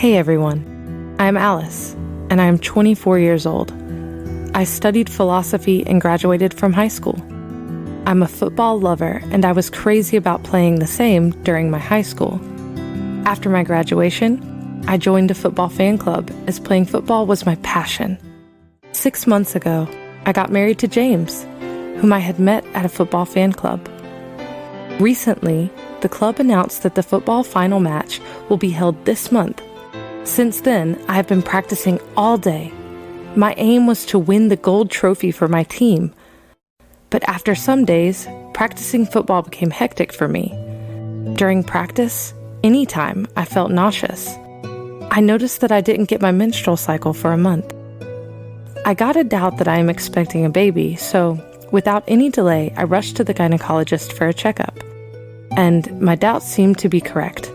Hey everyone, I'm Alice, and I am 24 years old. I studied philosophy and graduated from high school. I'm a football lover, and I was crazy about playing the same during my high school. After my graduation, I joined a football fan club as playing football was my passion. Six months ago, I got married to James, whom I had met at a football fan club. Recently, the club announced that the football final match will be held this month since then, I have been practicing all day. My aim was to win the gold trophy for my team. But after some days, practicing football became hectic for me. During practice, anytime, I felt nauseous. I noticed that I didn't get my menstrual cycle for a month. I got a doubt that I am expecting a baby, so without any delay, I rushed to the gynecologist for a checkup. And my doubts seemed to be correct.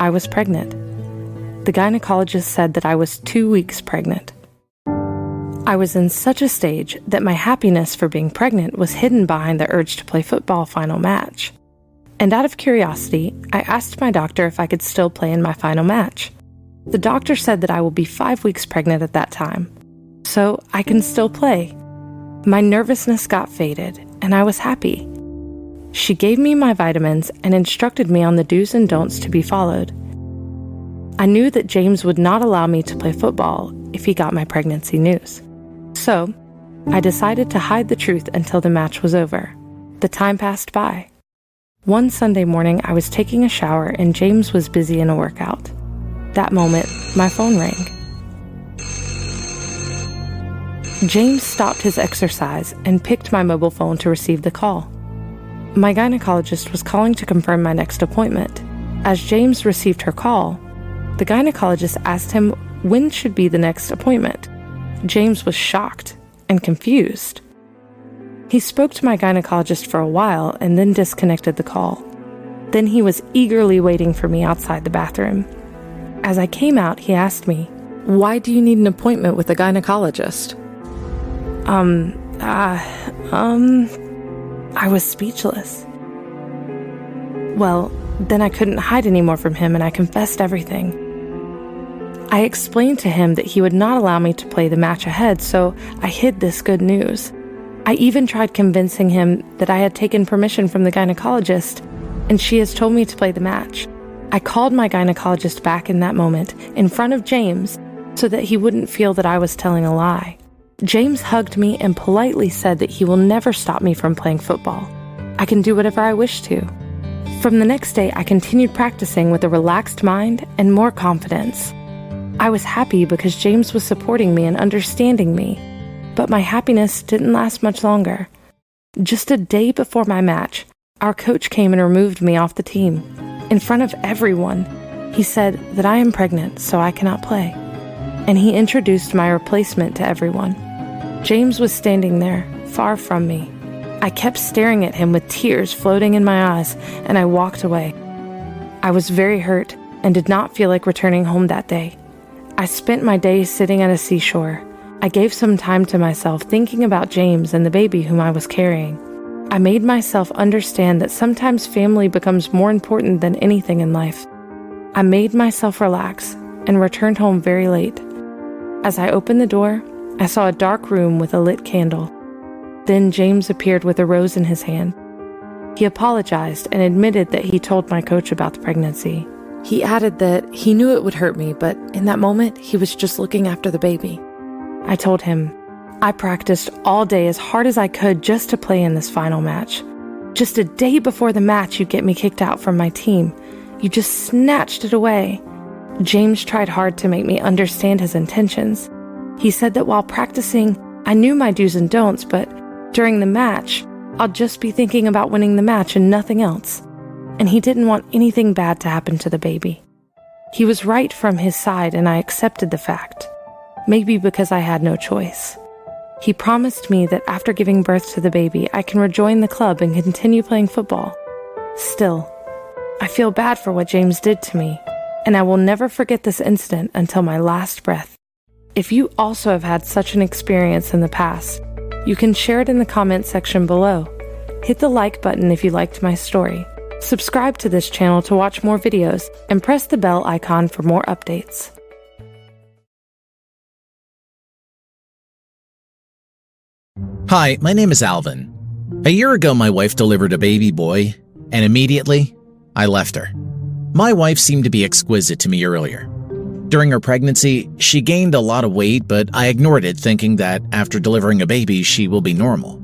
I was pregnant the gynecologist said that I was two weeks pregnant. I was in such a stage that my happiness for being pregnant was hidden behind the urge to play football final match. And out of curiosity, I asked my doctor if I could still play in my final match. The doctor said that I will be five weeks pregnant at that time, so I can still play. My nervousness got faded, and I was happy. She gave me my vitamins and instructed me on the do's and don'ts to be followed. I knew that James would not allow me to play football if he got my pregnancy news. So, I decided to hide the truth until the match was over. The time passed by. One Sunday morning, I was taking a shower and James was busy in a workout. That moment, my phone rang. James stopped his exercise and picked my mobile phone to receive the call. My gynecologist was calling to confirm my next appointment. As James received her call, the gynecologist asked him when should be the next appointment. James was shocked and confused. He spoke to my gynecologist for a while and then disconnected the call. Then he was eagerly waiting for me outside the bathroom. As I came out, he asked me, Why do you need an appointment with a gynecologist? Um, uh, um, I was speechless. Well, then I couldn't hide anymore from him and I confessed everything. I explained to him that he would not allow me to play the match ahead, so I hid this good news. I even tried convincing him that I had taken permission from the gynecologist, and she has told me to play the match. I called my gynecologist back in that moment, in front of James, so that he wouldn't feel that I was telling a lie. James hugged me and politely said that he will never stop me from playing football. I can do whatever I wish to. From the next day, I continued practicing with a relaxed mind and more confidence. I was happy because James was supporting me and understanding me, but my happiness didn't last much longer. Just a day before my match, our coach came and removed me off the team. In front of everyone, he said that I am pregnant, so I cannot play. And he introduced my replacement to everyone. James was standing there, far from me. I kept staring at him with tears floating in my eyes, and I walked away. I was very hurt and did not feel like returning home that day. I spent my days sitting at a seashore. I gave some time to myself thinking about James and the baby whom I was carrying. I made myself understand that sometimes family becomes more important than anything in life. I made myself relax and returned home very late. As I opened the door, I saw a dark room with a lit candle. Then James appeared with a rose in his hand. He apologized and admitted that he told my coach about the pregnancy. He added that he knew it would hurt me, but in that moment, he was just looking after the baby. I told him, I practiced all day as hard as I could just to play in this final match. Just a day before the match, you get me kicked out from my team. You just snatched it away. James tried hard to make me understand his intentions. He said that while practicing, I knew my do's and don'ts, but during the match, I'll just be thinking about winning the match and nothing else and he didn't want anything bad to happen to the baby. He was right from his side, and I accepted the fact, maybe because I had no choice. He promised me that after giving birth to the baby, I can rejoin the club and continue playing football. Still, I feel bad for what James did to me, and I will never forget this incident until my last breath. If you also have had such an experience in the past, you can share it in the comment section below. Hit the like button if you liked my story Subscribe to this channel to watch more videos and press the bell icon for more updates. Hi, my name is Alvin. A year ago, my wife delivered a baby boy, and immediately, I left her. My wife seemed to be exquisite to me earlier. During her pregnancy, she gained a lot of weight, but I ignored it, thinking that after delivering a baby, she will be normal.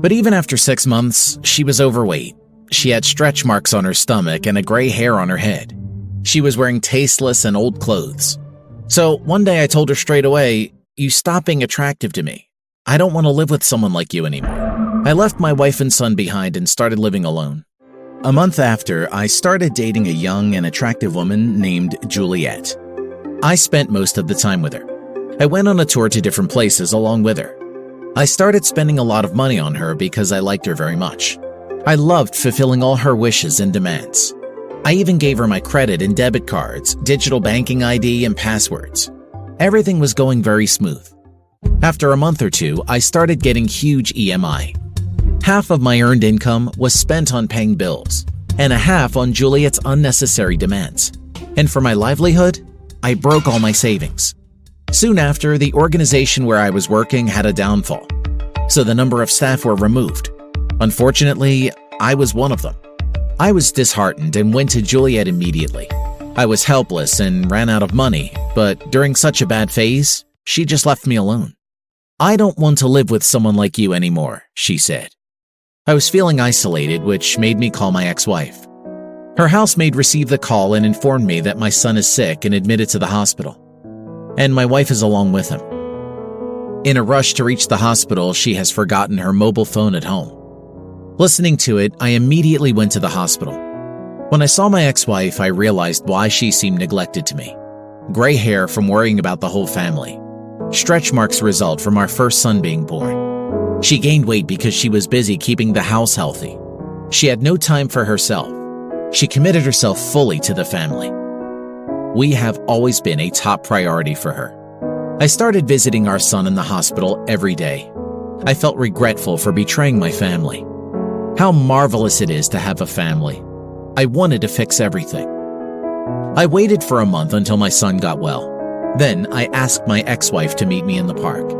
But even after six months, she was overweight. She had stretch marks on her stomach and a gray hair on her head. She was wearing tasteless and old clothes. So one day I told her straight away, You stop being attractive to me. I don't want to live with someone like you anymore. I left my wife and son behind and started living alone. A month after, I started dating a young and attractive woman named Juliet. I spent most of the time with her. I went on a tour to different places along with her. I started spending a lot of money on her because I liked her very much. I loved fulfilling all her wishes and demands. I even gave her my credit and debit cards, digital banking ID, and passwords. Everything was going very smooth. After a month or two, I started getting huge EMI. Half of my earned income was spent on paying bills, and a half on Juliet's unnecessary demands. And for my livelihood, I broke all my savings. Soon after, the organization where I was working had a downfall, so the number of staff were removed. Unfortunately, I was one of them. I was disheartened and went to Juliet immediately. I was helpless and ran out of money, but during such a bad phase, she just left me alone. I don't want to live with someone like you anymore, she said. I was feeling isolated, which made me call my ex wife. Her housemaid received the call and informed me that my son is sick and admitted to the hospital. And my wife is along with him. In a rush to reach the hospital, she has forgotten her mobile phone at home. Listening to it, I immediately went to the hospital. When I saw my ex wife, I realized why she seemed neglected to me. Gray hair from worrying about the whole family. Stretch marks result from our first son being born. She gained weight because she was busy keeping the house healthy. She had no time for herself. She committed herself fully to the family. We have always been a top priority for her. I started visiting our son in the hospital every day. I felt regretful for betraying my family. How marvelous it is to have a family. I wanted to fix everything. I waited for a month until my son got well. Then I asked my ex wife to meet me in the park.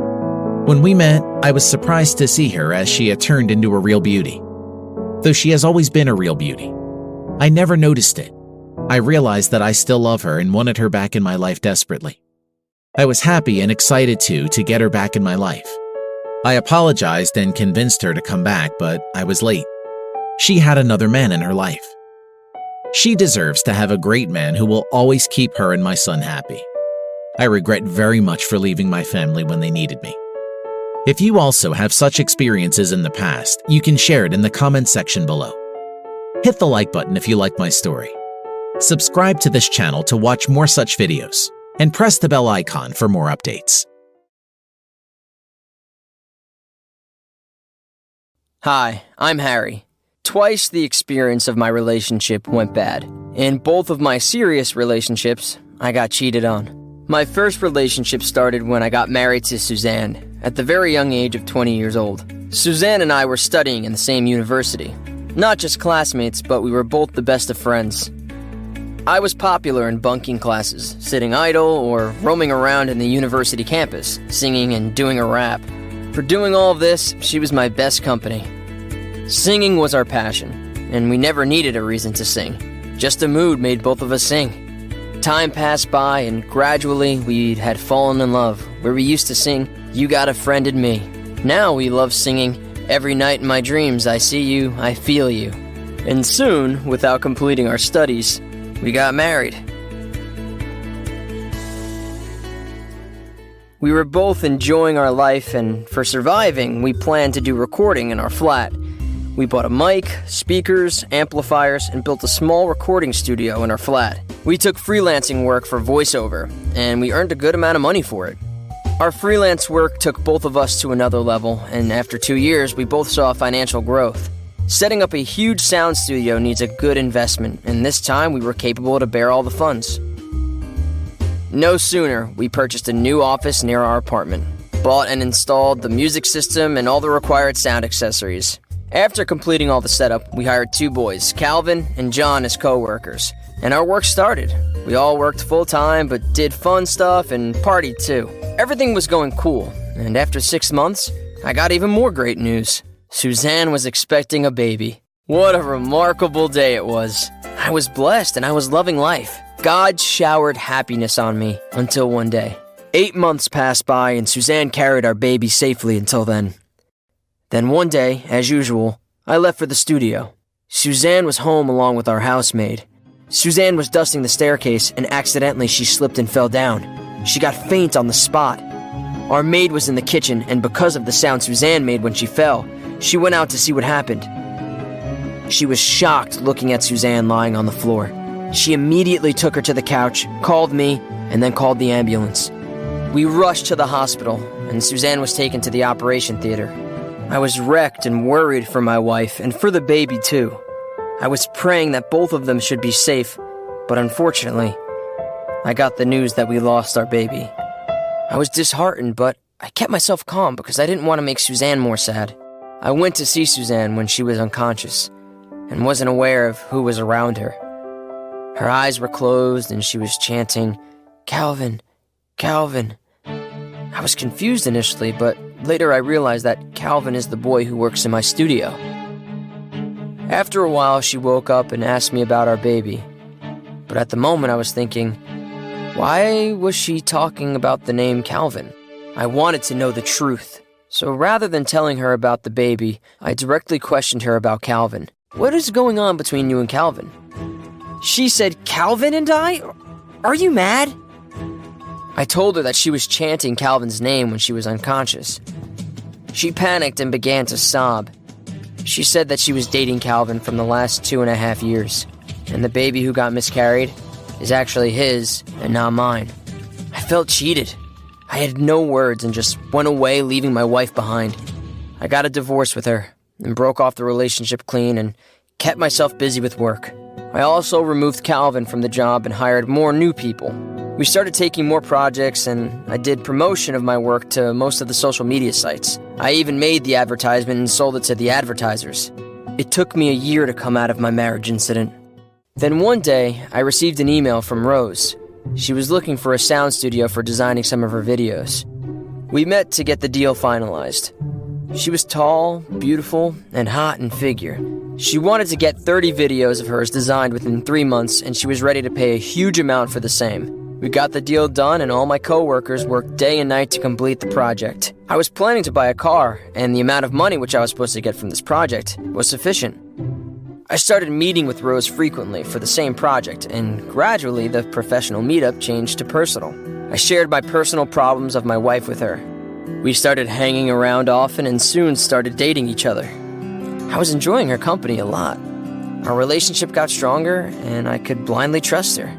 When we met, I was surprised to see her as she had turned into a real beauty. Though she has always been a real beauty. I never noticed it. I realized that I still love her and wanted her back in my life desperately. I was happy and excited too to get her back in my life. I apologized and convinced her to come back, but I was late. She had another man in her life. She deserves to have a great man who will always keep her and my son happy. I regret very much for leaving my family when they needed me. If you also have such experiences in the past, you can share it in the comments section below. Hit the like button if you like my story. Subscribe to this channel to watch more such videos, and press the bell icon for more updates. Hi, I'm Harry. Twice the experience of my relationship went bad. In both of my serious relationships, I got cheated on. My first relationship started when I got married to Suzanne at the very young age of 20 years old. Suzanne and I were studying in the same university, not just classmates, but we were both the best of friends. I was popular in bunking classes, sitting idle or roaming around in the university campus, singing and doing a rap. For doing all of this, she was my best company. Singing was our passion, and we never needed a reason to sing. Just a mood made both of us sing. Time passed by, and gradually we had fallen in love, where we used to sing, You Got a Friend in Me. Now we love singing, Every night in my dreams, I see you, I feel you. And soon, without completing our studies, we got married. We were both enjoying our life, and for surviving, we planned to do recording in our flat. We bought a mic, speakers, amplifiers, and built a small recording studio in our flat. We took freelancing work for voiceover, and we earned a good amount of money for it. Our freelance work took both of us to another level, and after two years, we both saw financial growth. Setting up a huge sound studio needs a good investment, and this time we were capable to bear all the funds. No sooner, we purchased a new office near our apartment, bought and installed the music system and all the required sound accessories, After completing all the setup, we hired two boys, Calvin and John, as co workers. And our work started. We all worked full time, but did fun stuff and partied too. Everything was going cool, and after six months, I got even more great news. Suzanne was expecting a baby. What a remarkable day it was. I was blessed and I was loving life. God showered happiness on me until one day. Eight months passed by, and Suzanne carried our baby safely until then. Then one day, as usual, I left for the studio. Suzanne was home along with our housemaid. Suzanne was dusting the staircase and accidentally she slipped and fell down. She got faint on the spot. Our maid was in the kitchen, and because of the sound Suzanne made when she fell, she went out to see what happened. She was shocked looking at Suzanne lying on the floor. She immediately took her to the couch, called me, and then called the ambulance. We rushed to the hospital, and Suzanne was taken to the operation theater. I was wrecked and worried for my wife and for the baby, too. I was praying that both of them should be safe, but unfortunately, I got the news that we lost our baby. I was disheartened, but I kept myself calm because I didn't want to make Suzanne more sad. I went to see Suzanne when she was unconscious and wasn't aware of who was around her. Her eyes were closed and she was chanting, Calvin, Calvin. I was confused initially, but Later, I realized that Calvin is the boy who works in my studio. After a while, she woke up and asked me about our baby. But at the moment, I was thinking, why was she talking about the name Calvin? I wanted to know the truth. So rather than telling her about the baby, I directly questioned her about Calvin. What is going on between you and Calvin? She said, Calvin and I? Are you mad? I told her that she was chanting Calvin's name when she was unconscious. She panicked and began to sob. She said that she was dating Calvin from the last two and a half years, and the baby who got miscarried is actually his and not mine. I felt cheated. I had no words and just went away, leaving my wife behind. I got a divorce with her and broke off the relationship clean and kept myself busy with work. I also removed Calvin from the job and hired more new people we started taking more projects, and I did promotion of my work to most of the social media sites. I even made the advertisement and sold it to the advertisers. It took me a year to come out of my marriage incident. Then one day, I received an email from Rose. She was looking for a sound studio for designing some of her videos. We met to get the deal finalized. She was tall, beautiful, and hot in figure. She wanted to get 30 videos of hers designed within three months, and she was ready to pay a huge amount for the same. We got the deal done, and all my coworkers worked day and night to complete the project. I was planning to buy a car, and the amount of money which I was supposed to get from this project was sufficient. I started meeting with Rose frequently for the same project, and gradually the professional meetup changed to personal. I shared my personal problems of my wife with her. We started hanging around often and soon started dating each other. I was enjoying her company a lot. Our relationship got stronger, and I could blindly trust her.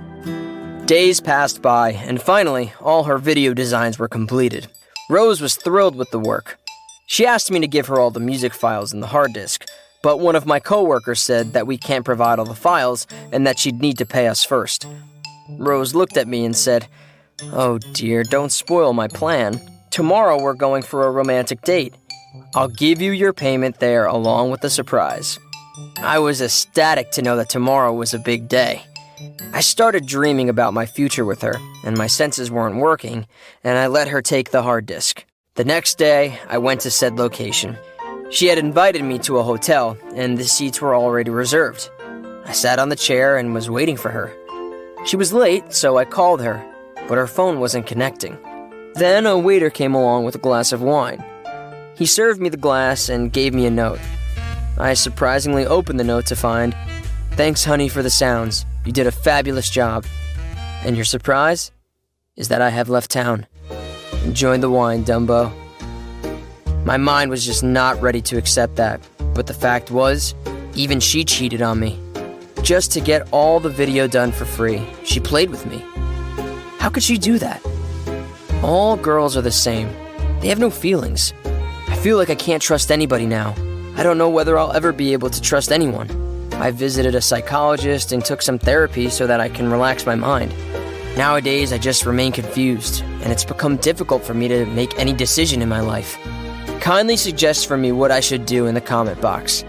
Days passed by, and finally, all her video designs were completed. Rose was thrilled with the work. She asked me to give her all the music files and the hard disk, but one of my coworkers said that we can't provide all the files and that she'd need to pay us first. Rose looked at me and said, Oh dear, don't spoil my plan. Tomorrow we're going for a romantic date. I'll give you your payment there along with the surprise. I was ecstatic to know that tomorrow was a big day. I started dreaming about my future with her, and my senses weren't working, and I let her take the hard disk. The next day, I went to said location. She had invited me to a hotel, and the seats were already reserved. I sat on the chair and was waiting for her. She was late, so I called her, but her phone wasn't connecting. Then a waiter came along with a glass of wine. He served me the glass and gave me a note. I surprisingly opened the note to find, Thanks, honey, for the sounds. You did a fabulous job. And your surprise is that I have left town. Enjoy the wine, Dumbo. My mind was just not ready to accept that, but the fact was, even she cheated on me. Just to get all the video done for free, she played with me. How could she do that? All girls are the same. They have no feelings. I feel like I can't trust anybody now. I don't know whether I'll ever be able to trust anyone. I visited a psychologist and took some therapy so that I can relax my mind. Nowadays, I just remain confused, and it's become difficult for me to make any decision in my life. Kindly suggest for me what I should do in the comment box.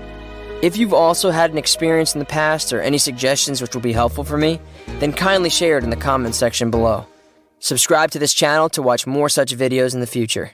If you've also had an experience in the past or any suggestions which will be helpful for me, then kindly share it in the comment section below. Subscribe to this channel to watch more such videos in the future.